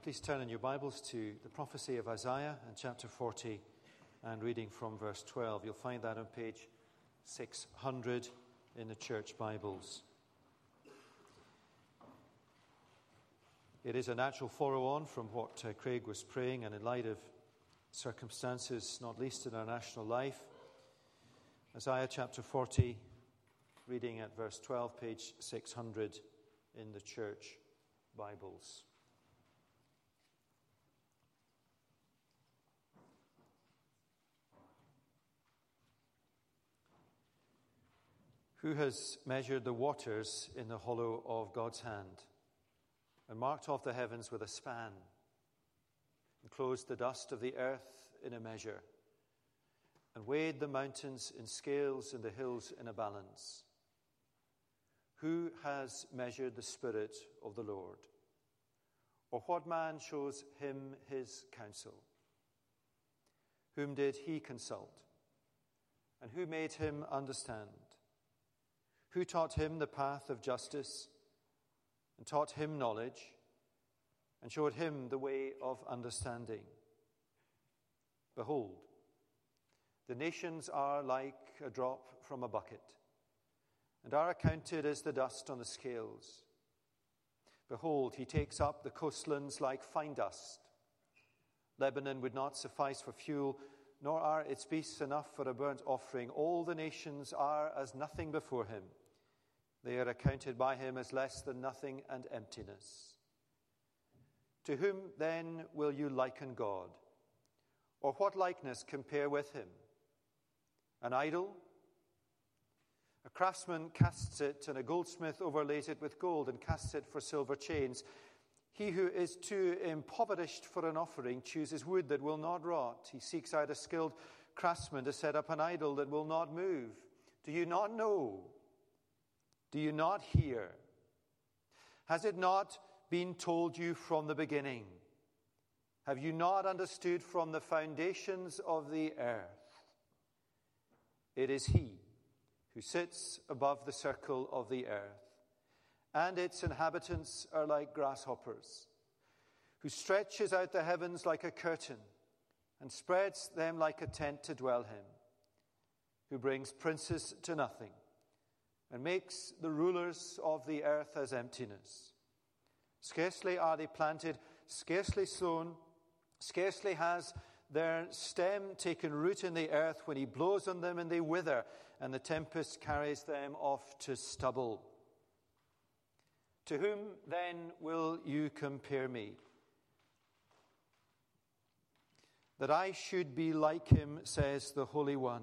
Please turn in your Bibles to the prophecy of Isaiah and chapter 40 and reading from verse 12. You'll find that on page 600 in the church Bibles. It is a natural follow on from what uh, Craig was praying, and in light of circumstances, not least in our national life. Isaiah chapter 40, reading at verse 12, page 600 in the church Bibles. Who has measured the waters in the hollow of God's hand, and marked off the heavens with a span, and closed the dust of the earth in a measure, and weighed the mountains in scales and the hills in a balance? Who has measured the Spirit of the Lord? Or what man shows him his counsel? Whom did he consult? And who made him understand? Who taught him the path of justice, and taught him knowledge, and showed him the way of understanding. Behold, the nations are like a drop from a bucket, and are accounted as the dust on the scales. Behold, he takes up the coastlands like fine dust. Lebanon would not suffice for fuel, nor are its beasts enough for a burnt offering. All the nations are as nothing before him. They are accounted by him as less than nothing and emptiness. To whom then will you liken God? Or what likeness compare with him? An idol? A craftsman casts it, and a goldsmith overlays it with gold and casts it for silver chains. He who is too impoverished for an offering chooses wood that will not rot. He seeks out a skilled craftsman to set up an idol that will not move. Do you not know? Do you not hear? Has it not been told you from the beginning? Have you not understood from the foundations of the earth? It is He who sits above the circle of the earth, and its inhabitants are like grasshoppers, who stretches out the heavens like a curtain and spreads them like a tent to dwell in, who brings princes to nothing and makes the rulers of the earth as emptiness. Scarcely are they planted, scarcely sown, scarcely has their stem taken root in the earth when he blows on them and they wither, and the tempest carries them off to stubble. To whom then will you compare me? That I should be like him, says the Holy One.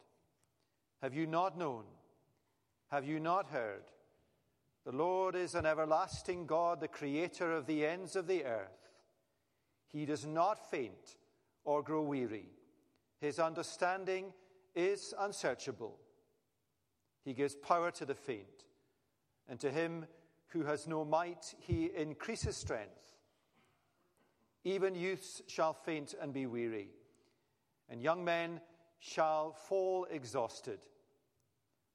Have you not known? Have you not heard? The Lord is an everlasting God, the creator of the ends of the earth. He does not faint or grow weary. His understanding is unsearchable. He gives power to the faint, and to him who has no might, he increases strength. Even youths shall faint and be weary, and young men shall fall exhausted.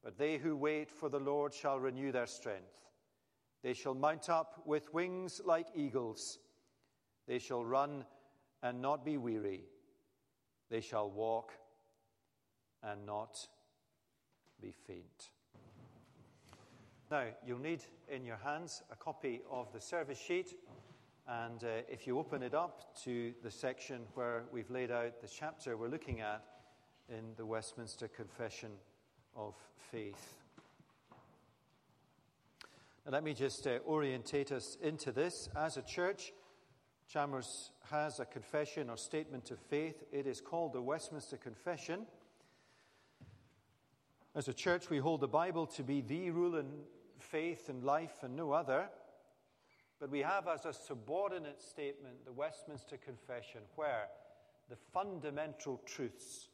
But they who wait for the Lord shall renew their strength. They shall mount up with wings like eagles. They shall run and not be weary. They shall walk and not be faint. Now, you'll need in your hands a copy of the service sheet. And uh, if you open it up to the section where we've laid out the chapter we're looking at in the Westminster Confession of faith. Now, let me just uh, orientate us into this. As a church, Chalmers has a confession or statement of faith. It is called the Westminster Confession. As a church, we hold the Bible to be the rule in faith and life and no other. But we have as a subordinate statement the Westminster Confession, where the fundamental truths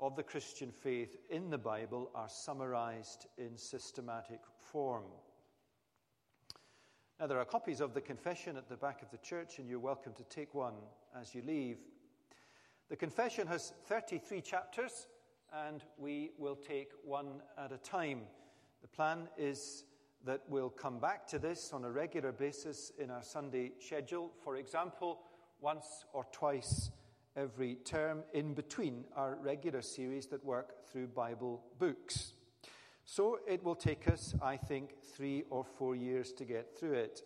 of the Christian faith in the Bible are summarized in systematic form. Now, there are copies of the confession at the back of the church, and you're welcome to take one as you leave. The confession has 33 chapters, and we will take one at a time. The plan is that we'll come back to this on a regular basis in our Sunday schedule. For example, once or twice every term in between our regular series that work through Bible books. So it will take us, I think, three or four years to get through it.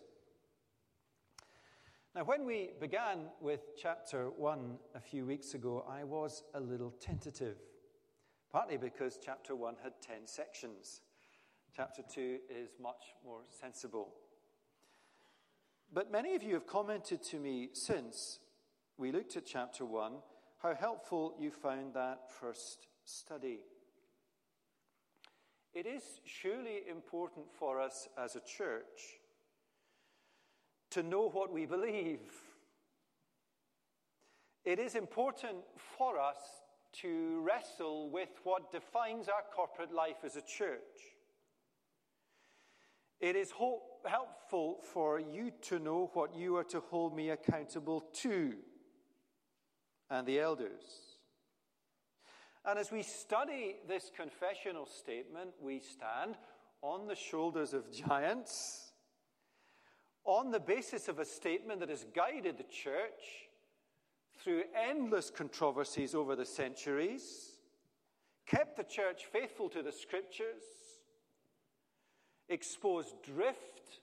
Now, when we began with chapter one a few weeks ago, I was a little tentative, partly because chapter one had 10 sections. Chapter 2 is much more sensible. But many of you have commented to me since we looked at chapter 1 how helpful you found that first study. It is surely important for us as a church to know what we believe. It is important for us to wrestle with what defines our corporate life as a church. It is helpful for you to know what you are to hold me accountable to and the elders. And as we study this confessional statement, we stand on the shoulders of giants, on the basis of a statement that has guided the church through endless controversies over the centuries, kept the church faithful to the scriptures exposed drift,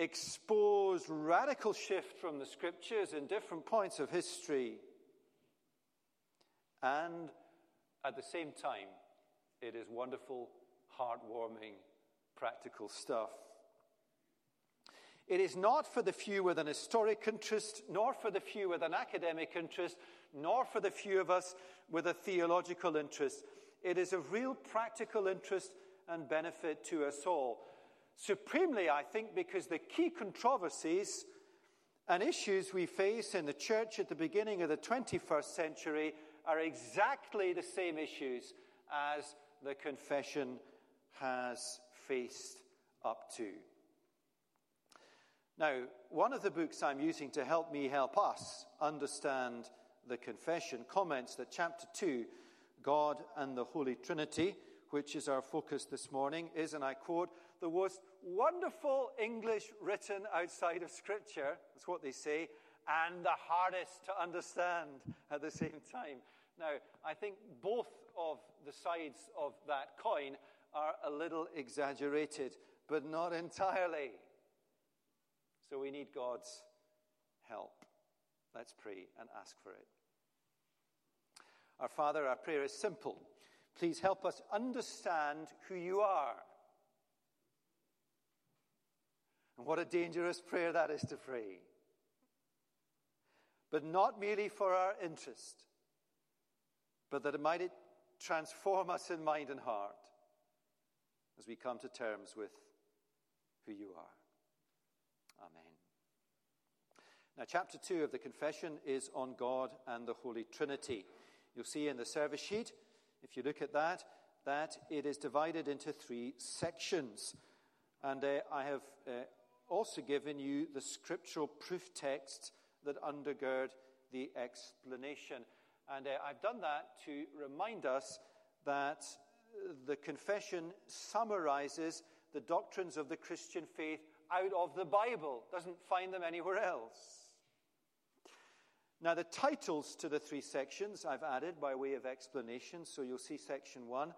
expose radical shift from the scriptures in different points of history, and at the same time, it is wonderful, heartwarming, practical stuff. It is not for the few with an historic interest, nor for the few with an academic interest, nor for the few of us with a theological interest. It is of real practical interest and benefit to us all. Supremely, I think, because the key controversies and issues we face in the church at the beginning of the 21st century are exactly the same issues as the confession has faced up to. Now, one of the books I'm using to help me help us understand the confession comments that chapter 2, God and the Holy Trinity, which is our focus this morning, is, and I quote, the most wonderful English written outside of Scripture. That's what they say, and the hardest to understand at the same time. Now, I think both of the sides of that coin are a little exaggerated, but not entirely. So we need God's help. Let's pray and ask for it. Our Father, our prayer is simple. Please help us understand who you are. And what a dangerous prayer that is to pray. But not merely for our interest, but that it might transform us in mind and heart as we come to terms with who you are. Amen. Now, chapter 2 of the confession is on God and the Holy Trinity. You'll see in the service sheet if you look at that, that it is divided into three sections. And uh, I have uh, also given you the scriptural proof texts that undergird the explanation. And uh, I've done that to remind us that the confession summarizes the doctrines of the Christian faith out of the Bible, doesn't find them anywhere else. Now, the titles to the three sections I've added by way of explanation. So you'll see section one.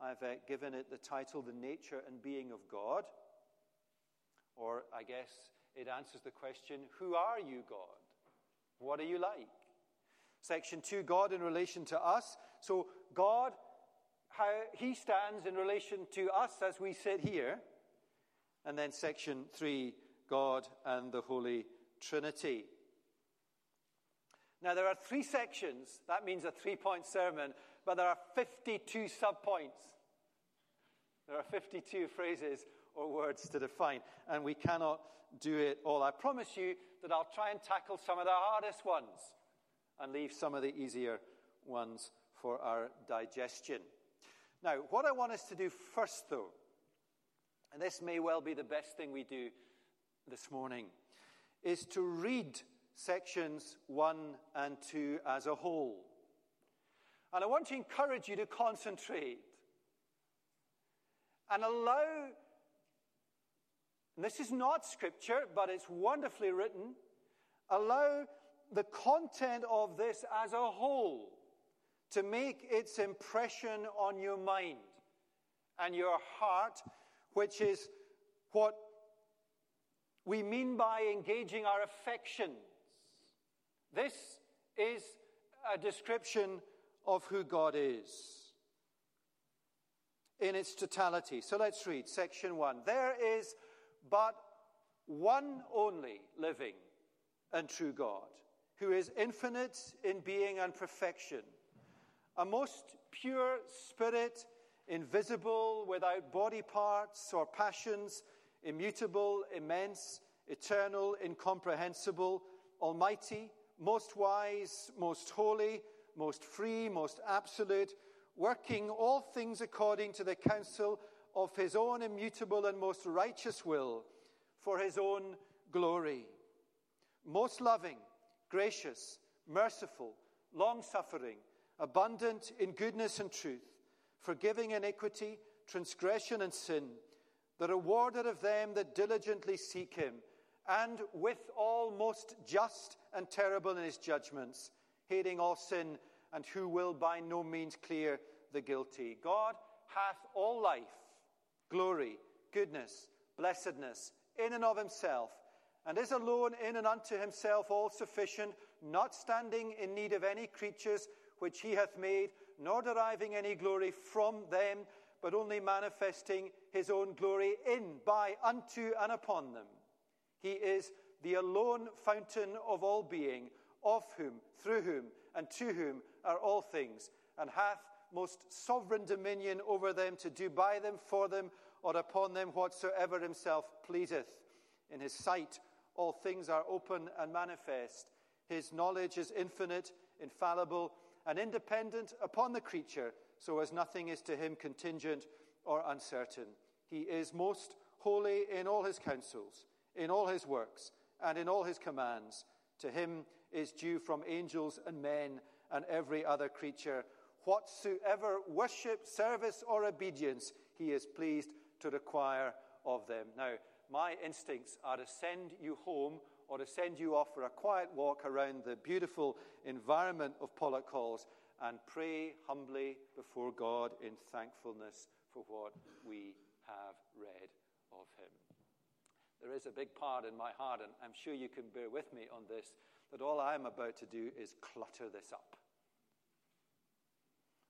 I've uh, given it the title, The Nature and Being of God. Or I guess it answers the question, Who are you, God? What are you like? Section two, God in relation to us. So, God, how he stands in relation to us as we sit here. And then section three, God and the Holy Trinity. Now, there are three sections. That means a three point sermon, but there are 52 subpoints. There are 52 phrases or words to define, and we cannot do it all. I promise you that I'll try and tackle some of the hardest ones and leave some of the easier ones for our digestion. Now, what I want us to do first, though, and this may well be the best thing we do this morning, is to read sections 1 and 2 as a whole. And I want to encourage you to concentrate and allow, and this is not scripture, but it's wonderfully written, allow the content of this as a whole to make its impression on your mind and your heart, which is what we mean by engaging our affections. This is a description of who God is in its totality. So let's read section one. There is but one only living and true God, who is infinite in being and perfection, a most pure spirit, invisible, without body parts or passions, immutable, immense, eternal, incomprehensible, almighty, most wise, most holy, most free, most absolute working all things according to the counsel of his own immutable and most righteous will, for his own glory. Most loving, gracious, merciful, long suffering, abundant in goodness and truth, forgiving iniquity, transgression, and sin, the rewarder of them that diligently seek him, and withal most just and terrible in his judgments, hating all sin and who will by no means clear the guilty. God hath all life, glory, goodness, blessedness in and of himself, and is alone in and unto himself all sufficient, not standing in need of any creatures which he hath made, nor deriving any glory from them, but only manifesting his own glory in, by, unto, and upon them. He is the alone fountain of all being, of whom, through whom, and to whom are all things, and hath most sovereign dominion over them to do by them, for them, or upon them whatsoever himself pleaseth. In his sight, all things are open and manifest. His knowledge is infinite, infallible, and independent upon the creature, so as nothing is to him contingent or uncertain. He is most holy in all his counsels, in all his works, and in all his commands. To him is due from angels and men and every other creature whatsoever worship, service, or obedience he is pleased to require of them. Now, my instincts are to send you home or to send you off for a quiet walk around the beautiful environment of Pollock Halls and pray humbly before God in thankfulness for what we have read of him. There is a big part in my heart, and I'm sure you can bear with me on this, that all I'm about to do is clutter this up.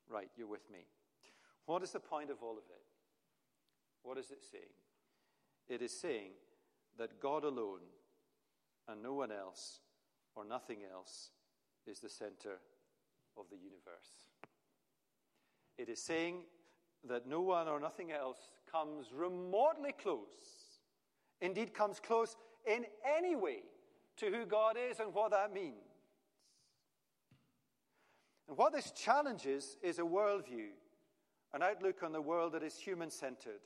Right, you're with me. What is the point of all of it? What is it saying? It is saying that God alone and no one else or nothing else is the center of the universe. It is saying that no one or nothing else comes remotely close, indeed, comes close in any way to who God is and what that means. And what this challenges is a worldview, an outlook on the world that is human centered,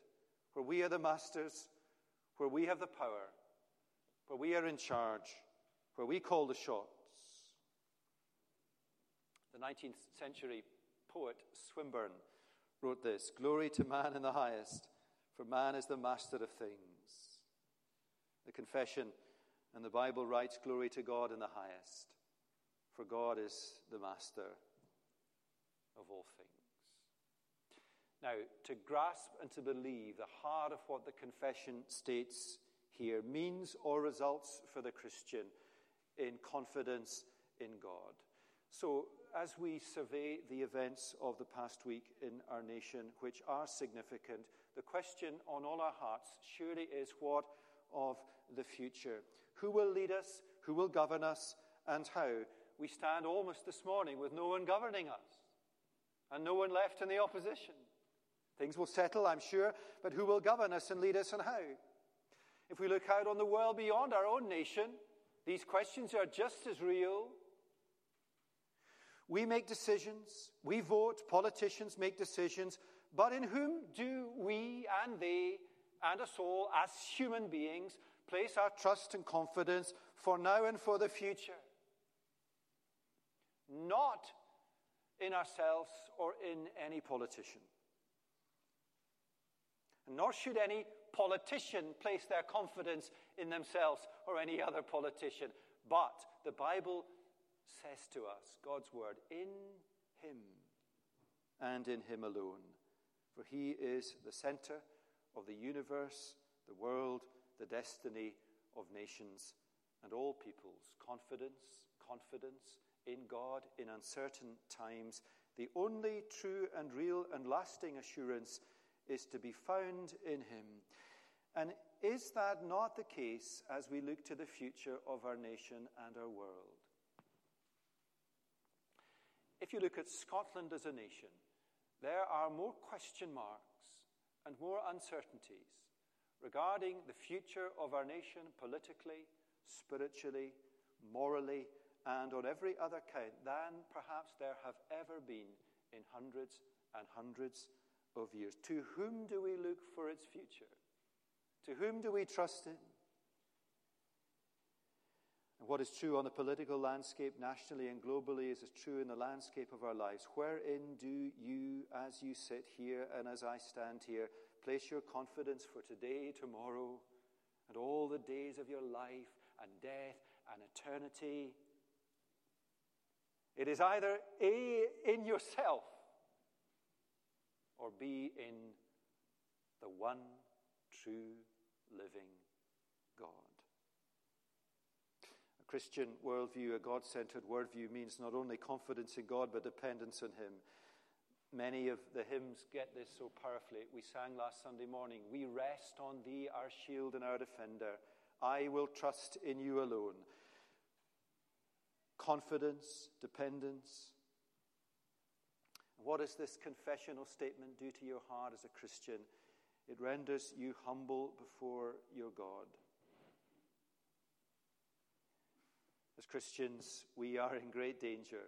where we are the masters, where we have the power, where we are in charge, where we call the shots. The 19th century poet Swinburne wrote this Glory to man in the highest, for man is the master of things. The confession and the Bible writes, Glory to God in the highest, for God is the master of all things. Now, to grasp and to believe the heart of what the confession states here means or results for the Christian in confidence in God. So, as we survey the events of the past week in our nation, which are significant, the question on all our hearts surely is what of the future? Who will lead us? Who will govern us? And how? We stand almost this morning with no one governing us and no one left in the opposition. Things will settle, I'm sure, but who will govern us and lead us and how? If we look out on the world beyond our own nation, these questions are just as real. We make decisions, we vote, politicians make decisions, but in whom do we and they and us all, as human beings, place our trust and confidence for now and for the future? Not in ourselves or in any politician. Nor should any politician place their confidence in themselves or any other politician. But the Bible says to us, God's word, in Him and in Him alone. For He is the center of the universe, the world, the destiny of nations and all peoples. Confidence, confidence in God in uncertain times. The only true and real and lasting assurance is to be found in Him. And is that not the case as we look to the future of our nation and our world? If you look at Scotland as a nation, there are more question marks and more uncertainties regarding the future of our nation politically, spiritually, morally, and on every other count than perhaps there have ever been in hundreds and hundreds of years. To whom do we look for its future? To whom do we trust in? And what is true on the political landscape nationally and globally is as true in the landscape of our lives. Wherein do you, as you sit here and as I stand here, place your confidence for today, tomorrow, and all the days of your life and death and eternity? It is either A, in yourself, or B, in the one true living God. A Christian worldview, a God centered worldview, means not only confidence in God, but dependence on Him. Many of the hymns get this so powerfully. We sang last Sunday morning, We rest on Thee, our shield and our defender. I will trust in you alone. Confidence, dependence. What does this confessional statement do to your heart as a Christian? It renders you humble before your God. As Christians, we are in great danger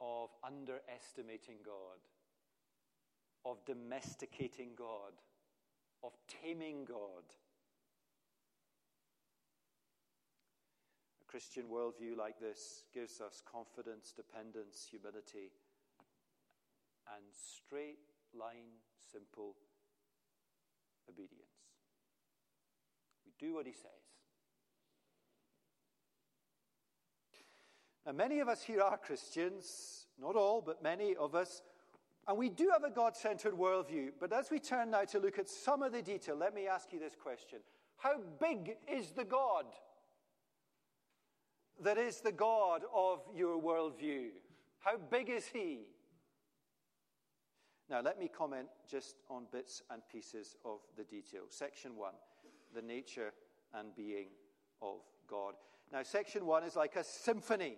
of underestimating God, of domesticating God, of taming God. Christian worldview like this gives us confidence, dependence, humility, and straight line simple obedience. We do what he says. Now, many of us here are Christians, not all, but many of us, and we do have a God centered worldview. But as we turn now to look at some of the detail, let me ask you this question How big is the God that is the God of your worldview? How big is he? Now, let me comment just on bits and pieces of the detail. Section one the nature and being of God. Now, section one is like a symphony.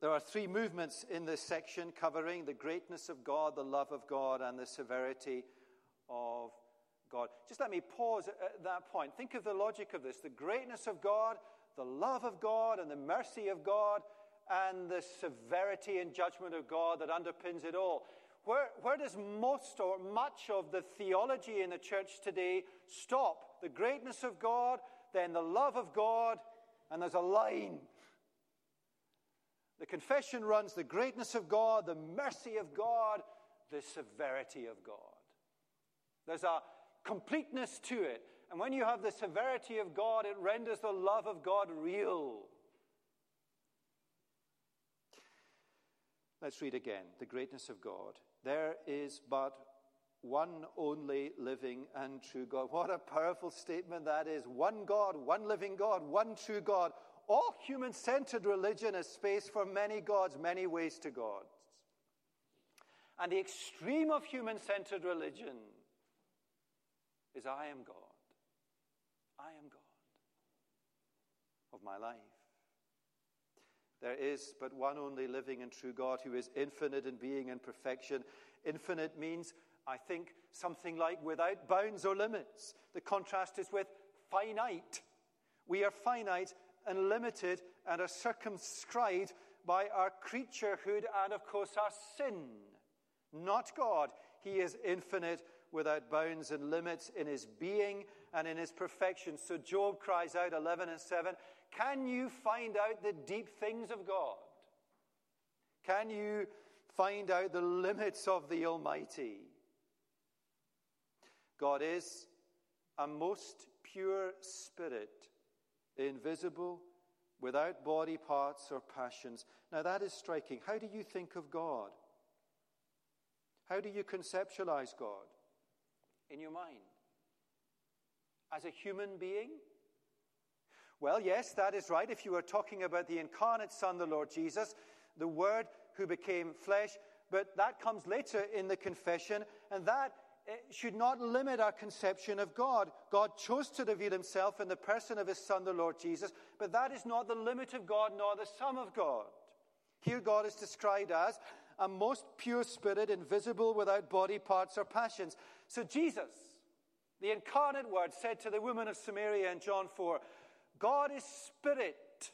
There are three movements in this section covering the greatness of God, the love of God, and the severity of God. Just let me pause at that point. Think of the logic of this the greatness of God, the love of God, and the mercy of God and the severity and judgment of God that underpins it all. Where, where does most or much of the theology in the church today stop? The greatness of God, then the love of God, and there's a line. The confession runs the greatness of God, the mercy of God, the severity of God. There's a completeness to it. And when you have the severity of God, it renders the love of God real. Let's read again the greatness of God. There is but one only living and true God. What a powerful statement that is. One God, one living God, one true God. All human centered religion is space for many gods, many ways to God. And the extreme of human centered religion is I am God. I am God of my life. There is but one only living and true God who is infinite in being and perfection. Infinite means, I think, something like without bounds or limits. The contrast is with finite. We are finite and limited and are circumscribed by our creaturehood and, of course, our sin. Not God. He is infinite without bounds and limits in his being and in his perfection. So Job cries out, 11 and 7, Can you find out the deep things of God? Can you find out the limits of the Almighty? God is a most pure spirit, invisible, without body parts or passions. Now that is striking. How do you think of God? How do you conceptualize God? In your mind. As a human being? Well, yes, that is right. If you are talking about the incarnate Son, the Lord Jesus, the Word who became flesh, but that comes later in the confession, and that eh, should not limit our conception of God. God chose to reveal himself in the person of his Son, the Lord Jesus, but that is not the limit of God nor the sum of God. Here, God is described as a most pure spirit, invisible, without body parts or passions. So, Jesus, the incarnate Word, said to the woman of Samaria in John 4 God is spirit,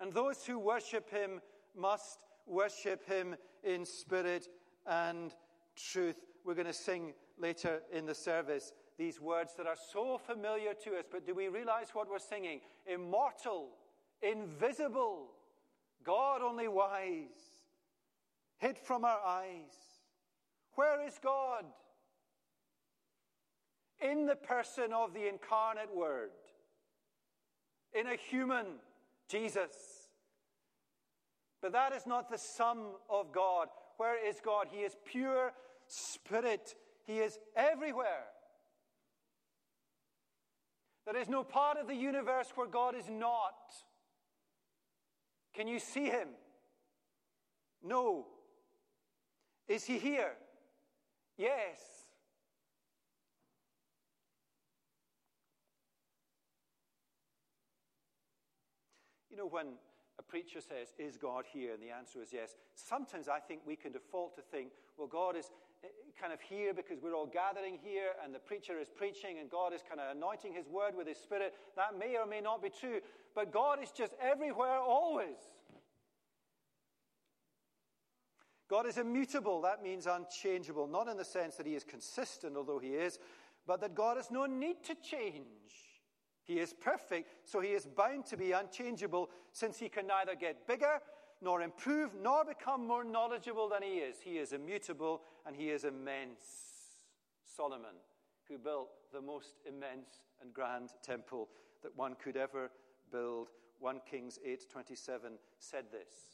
and those who worship him must worship him in spirit and truth we're going to sing later in the service these words that are so familiar to us, but do we realize what we're singing? Immortal, invisible, God only wise, hid from our eyes. Where is God? In the person of the incarnate Word, in a human, Jesus. But that is not the sum of God. Where is God? He is pure Spirit. He is everywhere. There is no part of the universe where God is not. Can you see him? No. Is he here? Yes. You know, when a preacher says, Is God here? And the answer is yes. Sometimes I think we can default to think, Well, God is eh, kind of here because we're all gathering here and the preacher is preaching and God is kind of anointing his word with his spirit. That may or may not be true, but God is just everywhere always. God is immutable. That means unchangeable, not in the sense that he is consistent, although he is, but that God has no need to change. He is perfect, so he is bound to be unchangeable since he can neither get bigger nor improve, nor become more knowledgeable than he is. He is immutable and he is immense. Solomon, who built the most immense and grand temple that one could ever build, 1 Kings 8:27 said this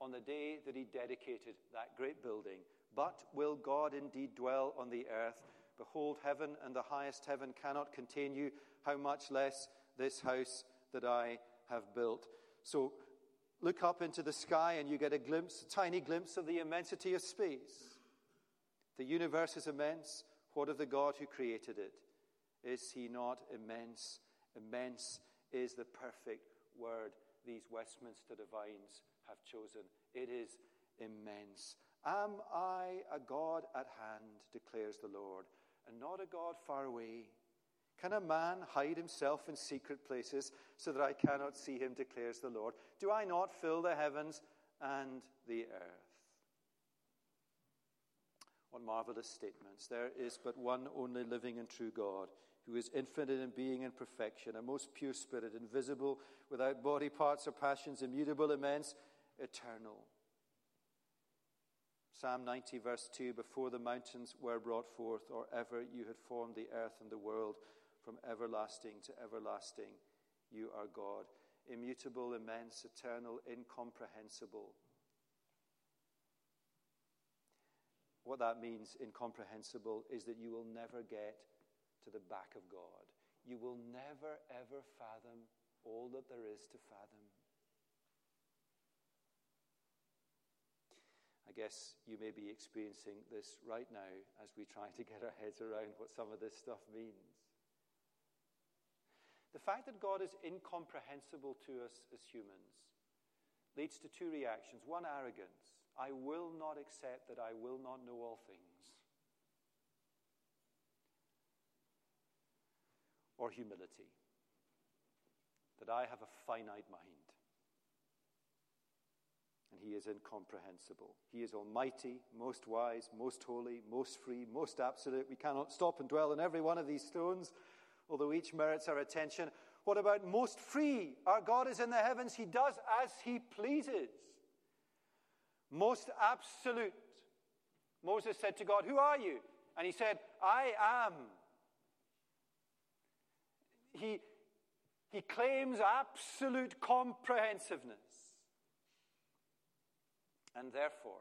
on the day that he dedicated that great building. But will God indeed dwell on the earth? Behold, heaven and the highest heaven cannot contain you, how much less this house that I have built. So look up into the sky and you get a glimpse, a tiny glimpse of the immensity of space. The universe is immense. What of the God who created it? Is he not immense? Immense is the perfect word these Westminster divines have chosen. It is immense. Am I a God at hand, declares the Lord, and not a God far away? Can a man hide himself in secret places so that I cannot see him, declares the Lord? Do I not fill the heavens and the earth? What marvelous statements. There is but one only living and true God, who is infinite in being and perfection, a most pure spirit, invisible, without body parts or passions, immutable, immense, eternal. Psalm 90, verse 2 Before the mountains were brought forth, or ever you had formed the earth and the world, from everlasting to everlasting, you are God. Immutable, immense, eternal, incomprehensible. What that means, incomprehensible, is that you will never get to the back of God. You will never, ever fathom all that there is to fathom. I guess you may be experiencing this right now as we try to get our heads around what some of this stuff means. The fact that God is incomprehensible to us as humans leads to two reactions. One, arrogance. I will not accept that I will not know all things. Or humility, that I have a finite mind and he is incomprehensible. He is almighty, most wise, most holy, most free, most absolute. We cannot stop and dwell on every one of these stones, although each merits our attention. What about most free? Our God is in the heavens, he does as he pleases. Most absolute. Moses said to God, Who are you? And he said, I am. He, he claims absolute comprehensiveness. And therefore,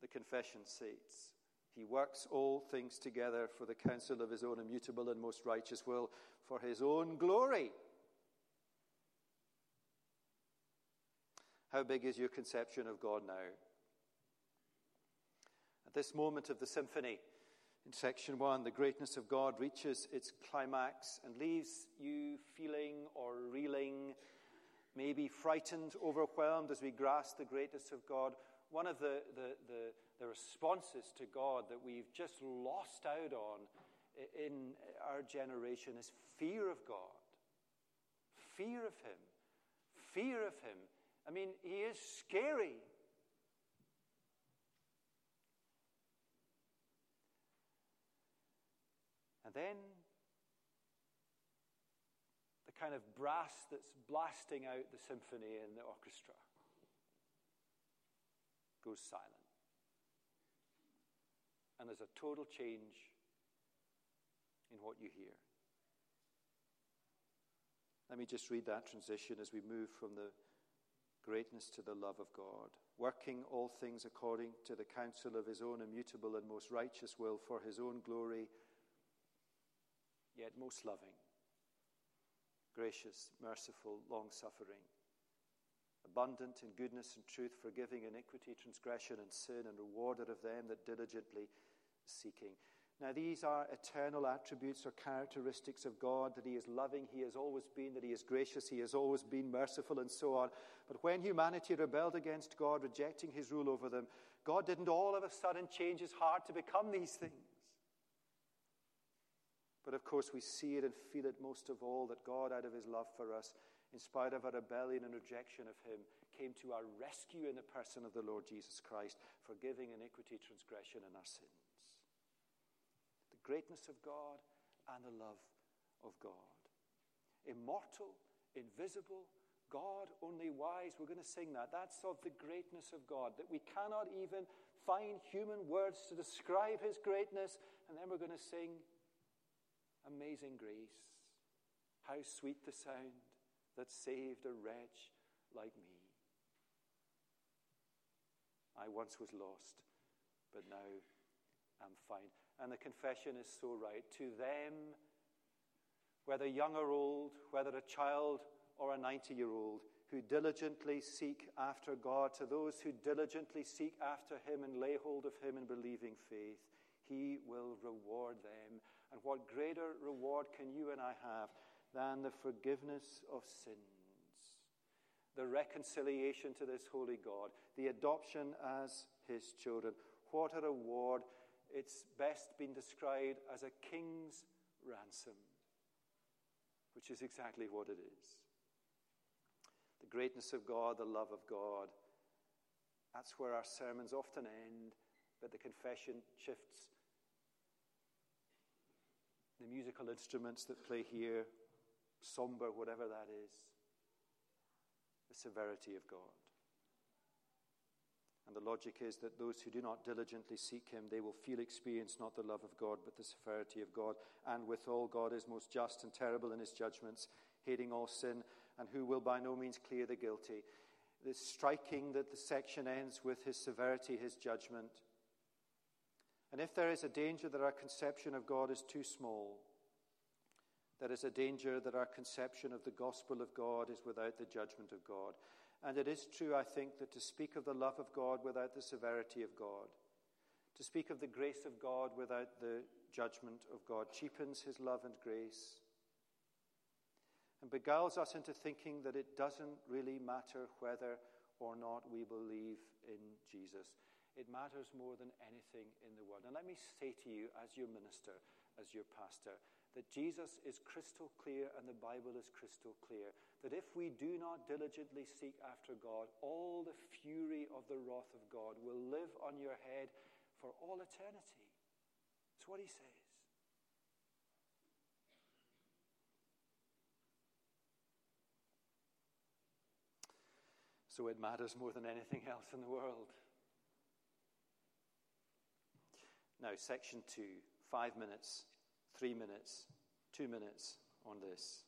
the confession states, He works all things together for the counsel of His own immutable and most righteous will, for His own glory. How big is your conception of God now? At this moment of the symphony, in section one, the greatness of God reaches its climax and leaves you feeling or reeling, maybe frightened, overwhelmed as we grasp the greatness of God one of the, the, the, the, responses to God that we've just lost out on in our generation is fear of God, fear of Him, fear of Him. I mean, He is scary. And then the kind of brass that's blasting out the symphony in the orchestra goes silent. And there's a total change in what you hear. Let me just read that transition as we move from the greatness to the love of God, working all things according to the counsel of his own immutable and most righteous will for his own glory, yet most loving, gracious, merciful, long suffering abundant in goodness and truth, forgiving iniquity, transgression, and sin, and rewarder of them that diligently seeking. Now, these are eternal attributes or characteristics of God that He is loving, He has always been, that He is gracious, He has always been merciful, and so on. But when humanity rebelled against God, rejecting His rule over them, God didn't all of a sudden change His heart to become these things. But of course, we see it and feel it most of all that God, out of His love for us, in spite of our rebellion and rejection of him, came to our rescue in the person of the Lord Jesus Christ, forgiving iniquity, transgression, and our sins. The greatness of God and the love of God. Immortal, invisible, God only wise. We're going to sing that. That's of the greatness of God, that we cannot even find human words to describe his greatness. And then we're going to sing Amazing Grace. How sweet the sound that saved a wretch like me. I once was lost, but now am fine. And the confession is so right. To them, whether young or old, whether a child or a 90 year old, who diligently seek after God, to those who diligently seek after Him and lay hold of Him in believing faith, He will reward them. And what greater reward can you and I have than the forgiveness of sins, the reconciliation to this holy God, the adoption as his children. What a reward! It's best been described as a king's ransom, which is exactly what it is. The greatness of God, the love of God. That's where our sermons often end, but the confession shifts the musical instruments that play here somber, whatever that is, the severity of God. And the logic is that those who do not diligently seek Him, they will feel, experience not the love of God, but the severity of God. And withal, God is most just and terrible in His judgments, hating all sin, and who will by no means clear the guilty. It's striking that the section ends with His severity, His judgment. And if there is a danger that our conception of God is too small, there is a danger that our conception of the gospel of God is without the judgment of God. And it is true, I think, that to speak of the love of God without the severity of God, to speak of the grace of God without the judgment of God, cheapens his love and grace and beguiles us into thinking that it doesn't really matter whether or not we believe in Jesus. It matters more than anything in the world. And let me say to you, as your minister, as your pastor, that Jesus is crystal clear and the Bible is crystal clear. That if we do not diligently seek after God, all the fury of the wrath of God will live on your head for all eternity. That's what he says. So it matters more than anything else in the world. Now, section two, five minutes, three minutes, two minutes on this.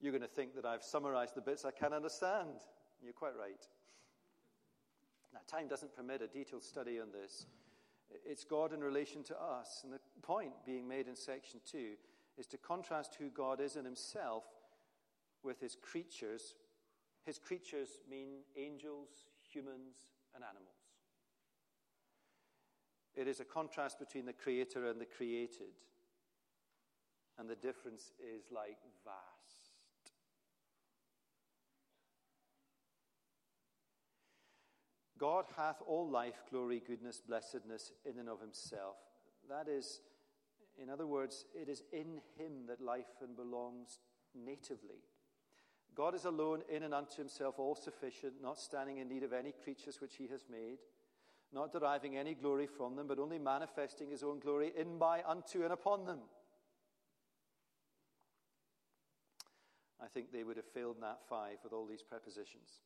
You're going to think that I've summarized the bits I can understand. You're quite right. Now, time doesn't permit a detailed study on this. It's God in relation to us. And the point being made in section two is to contrast who God is in himself with his creatures his creatures mean angels, humans, and animals. It is a contrast between the creator and the created. And the difference is like vast. God hath all life, glory, goodness, blessedness in and of himself. That is, in other words, it is in him that life and belongs natively. God is alone in and unto himself, all sufficient, not standing in need of any creatures which he has made, not deriving any glory from them, but only manifesting his own glory in, by, unto, and upon them. I think they would have failed in that five with all these prepositions.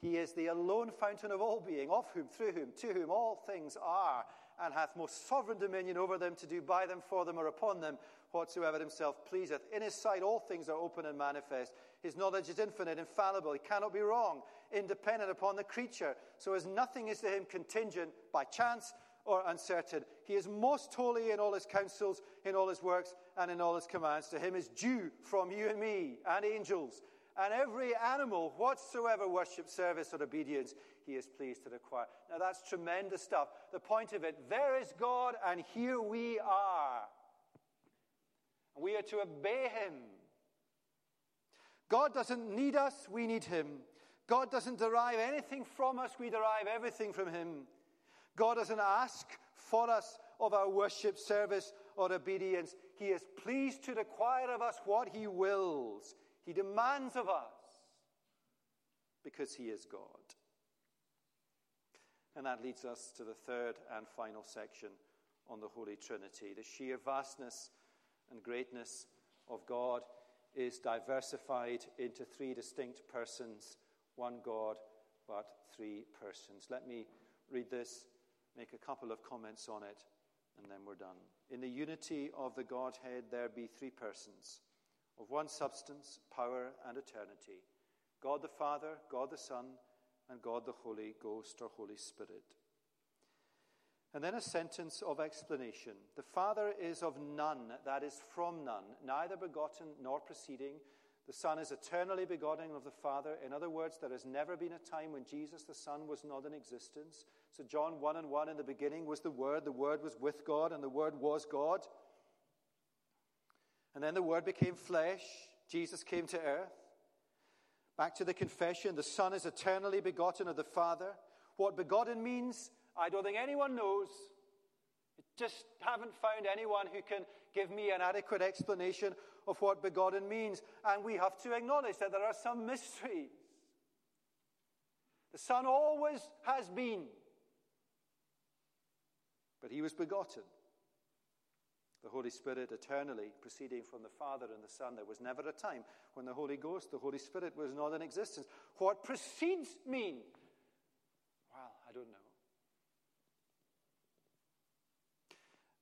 He is the alone fountain of all being, of whom, through whom, to whom all things are, and hath most sovereign dominion over them to do by them, for them, or upon them whatsoever himself pleaseth. In his sight all things are open and manifest. His knowledge is infinite, infallible. He cannot be wrong, independent upon the creature, so as nothing is to him contingent by chance or uncertain. He is most holy in all his counsels, in all his works, and in all his commands. To him is due from you and me and angels and every animal whatsoever worship, service, or obedience he is pleased to require. Now that's tremendous stuff. The point of it there is God, and here we are. We are to obey him. God doesn't need us, we need him. God doesn't derive anything from us, we derive everything from him. God doesn't ask for us of our worship, service, or obedience. He is pleased to require of us what he wills. He demands of us because he is God. And that leads us to the third and final section on the Holy Trinity. The sheer vastness and greatness of God is diversified into three distinct persons one God, but three persons. Let me read this, make a couple of comments on it, and then we're done. In the unity of the Godhead, there be three persons of one substance, power, and eternity God the Father, God the Son, and God the Holy Ghost or Holy Spirit. And then a sentence of explanation. The Father is of none, that is, from none, neither begotten nor proceeding. The Son is eternally begotten of the Father. In other words, there has never been a time when Jesus the Son was not in existence. So, John 1 and 1 in the beginning was the Word, the Word was with God, and the Word was God. And then the Word became flesh. Jesus came to earth. Back to the confession the Son is eternally begotten of the Father. What begotten means I don't think anyone knows. I just haven't found anyone who can give me an adequate explanation of what begotten means. And we have to acknowledge that there are some mysteries. The Son always has been, but he was begotten. The Holy Spirit eternally proceeding from the Father and the Son. There was never a time when the Holy Ghost, the Holy Spirit, was not in existence. What precedes mean? Well, I don't know.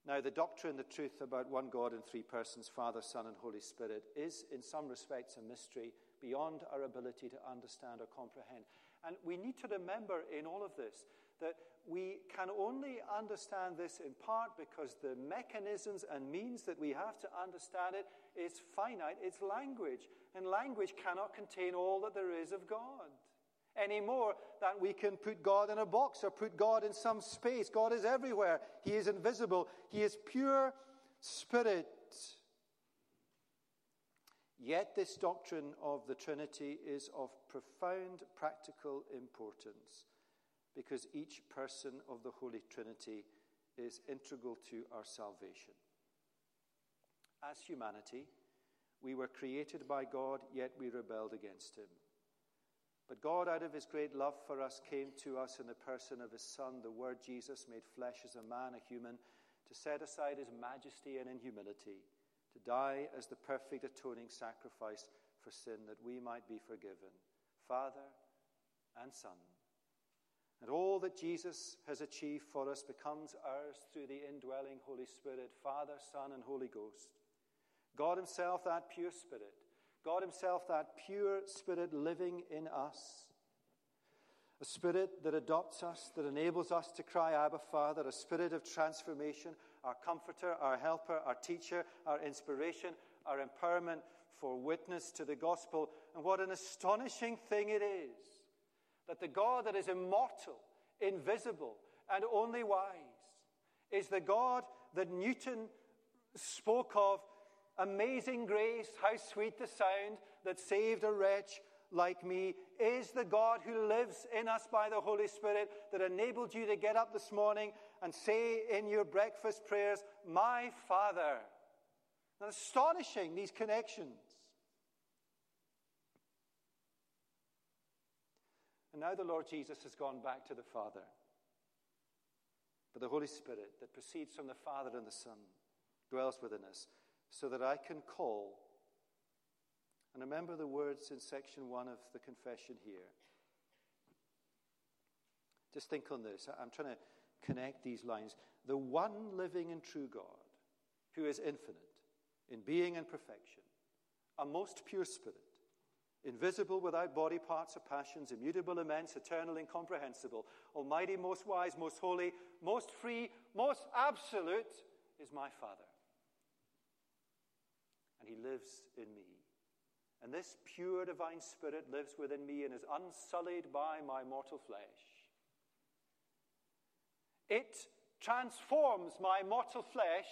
Now, the doctrine, the truth about one God in three persons, Father, Son, and Holy Spirit, is in some respects a mystery beyond our ability to understand or comprehend. And we need to remember in all of this that we can only understand this in part because the mechanisms and means that we have to understand it is finite, it's language. And language cannot contain all that there is of God any more than we can put God in a box or put God in some space. God is everywhere, He is invisible, He is pure spirit. Yet, this doctrine of the Trinity is of profound practical importance because each person of the Holy Trinity is integral to our salvation. As humanity, we were created by God, yet we rebelled against Him. But God, out of His great love for us, came to us in the person of His Son, the Word Jesus, made flesh as a man, a human, to set aside His majesty and in humility to die as the perfect atoning sacrifice for sin that we might be forgiven, Father and Son. And all that Jesus has achieved for us becomes ours through the indwelling Holy Spirit, Father, Son, and Holy Ghost. God Himself, that pure Spirit, God Himself, that pure Spirit living in us. A spirit that adopts us, that enables us to cry, Abba, Father, a spirit of transformation, our comforter, our helper, our teacher, our inspiration, our empowerment for witness to the gospel. And what an astonishing thing it is that the God that is immortal, invisible, and only wise is the God that Newton spoke of. Amazing grace, how sweet the sound that saved a wretch like me is the God who lives in us by the Holy Spirit that enabled you to get up this morning and say in your breakfast prayers, My Father. Now, astonishing, these connections. And now the Lord Jesus has gone back to the Father. But the Holy Spirit that proceeds from the Father and the Son dwells within us so that I can call and remember the words in section one of the confession here. Just think on this. I'm trying to connect these lines. The one living and true God, who is infinite in being and perfection, a most pure spirit, invisible without body parts or passions, immutable, immense, eternal, incomprehensible, almighty, most wise, most holy, most free, most absolute, is my Father. And he lives in me. And this pure divine spirit lives within me and is unsullied by my mortal flesh. It transforms my mortal flesh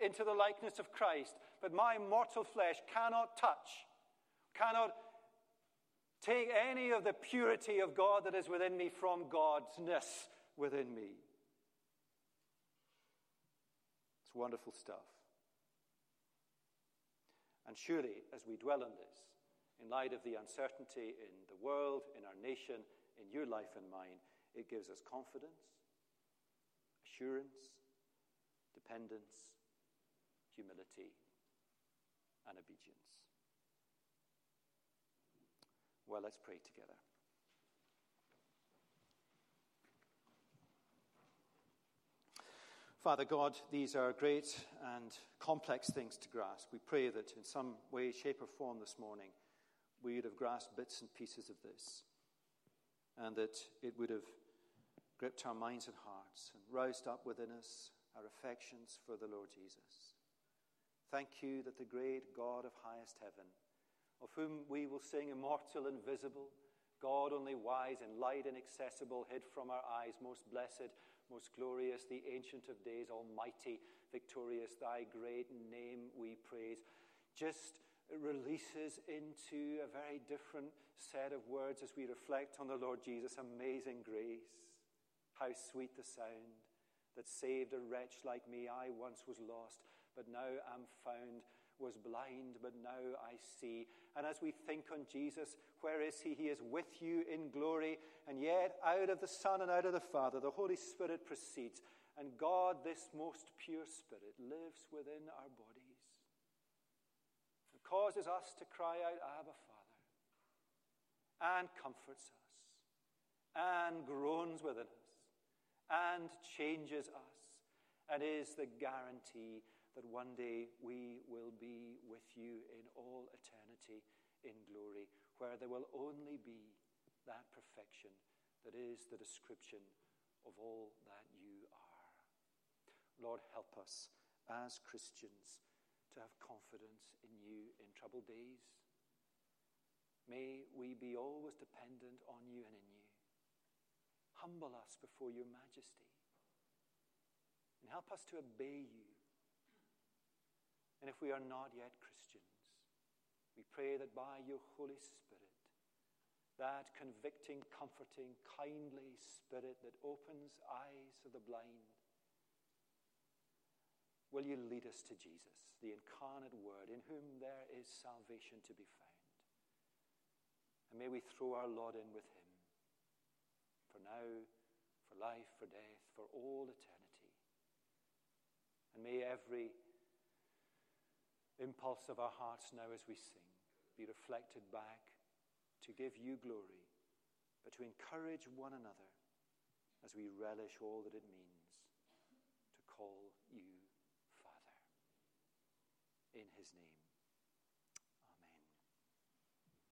into the likeness of Christ, but my mortal flesh cannot touch, cannot take any of the purity of God that is within me from God'sness within me. It's wonderful stuff. And surely, as we dwell on this, in light of the uncertainty in the world, in our nation, in your life and mine, it gives us confidence, assurance, dependence, humility, and obedience. Well, let's pray together. Father God, these are great and complex things to grasp. We pray that in some way, shape, or form this morning, we would have grasped bits and pieces of this, and that it would have gripped our minds and hearts and roused up within us our affections for the Lord Jesus. Thank you that the great God of highest heaven, of whom we will sing immortal, invisible, God only wise and light inaccessible, hid from our eyes, most blessed, most glorious, the ancient of days, almighty, victorious, thy great name we praise. Just releases into a very different set of words as we reflect on the Lord Jesus. Amazing grace. How sweet the sound that saved a wretch like me. I once was lost, but now am found. Was blind, but now I see. And as we think on Jesus, where is he? He is with you in glory. And yet, out of the Son and out of the Father, the Holy Spirit proceeds. And God, this most pure Spirit, lives within our bodies causes us to cry out, Abba, Father, and comforts us, and groans within us, and changes us, and is the guarantee that one day we will be with you in all eternity in glory, where there will only be that perfection that is the description of all that you are. Lord, help us as Christians to have confidence in you in troubled days. May we be always dependent on you and in you. Humble us before your majesty and help us to obey you. And if we are not yet Christians, We pray that by your Holy Spirit, that convicting, comforting, kindly Spirit that opens eyes of the blind, will you lead us to Jesus, the incarnate Word, in whom there is salvation to be found? And may we throw our lot in with Him for now, for life, for death, for all eternity. And may every impulse of our hearts now as we sing be reflected back to give you glory, but to encourage one another as we relish all that it means to call you Father. In his name.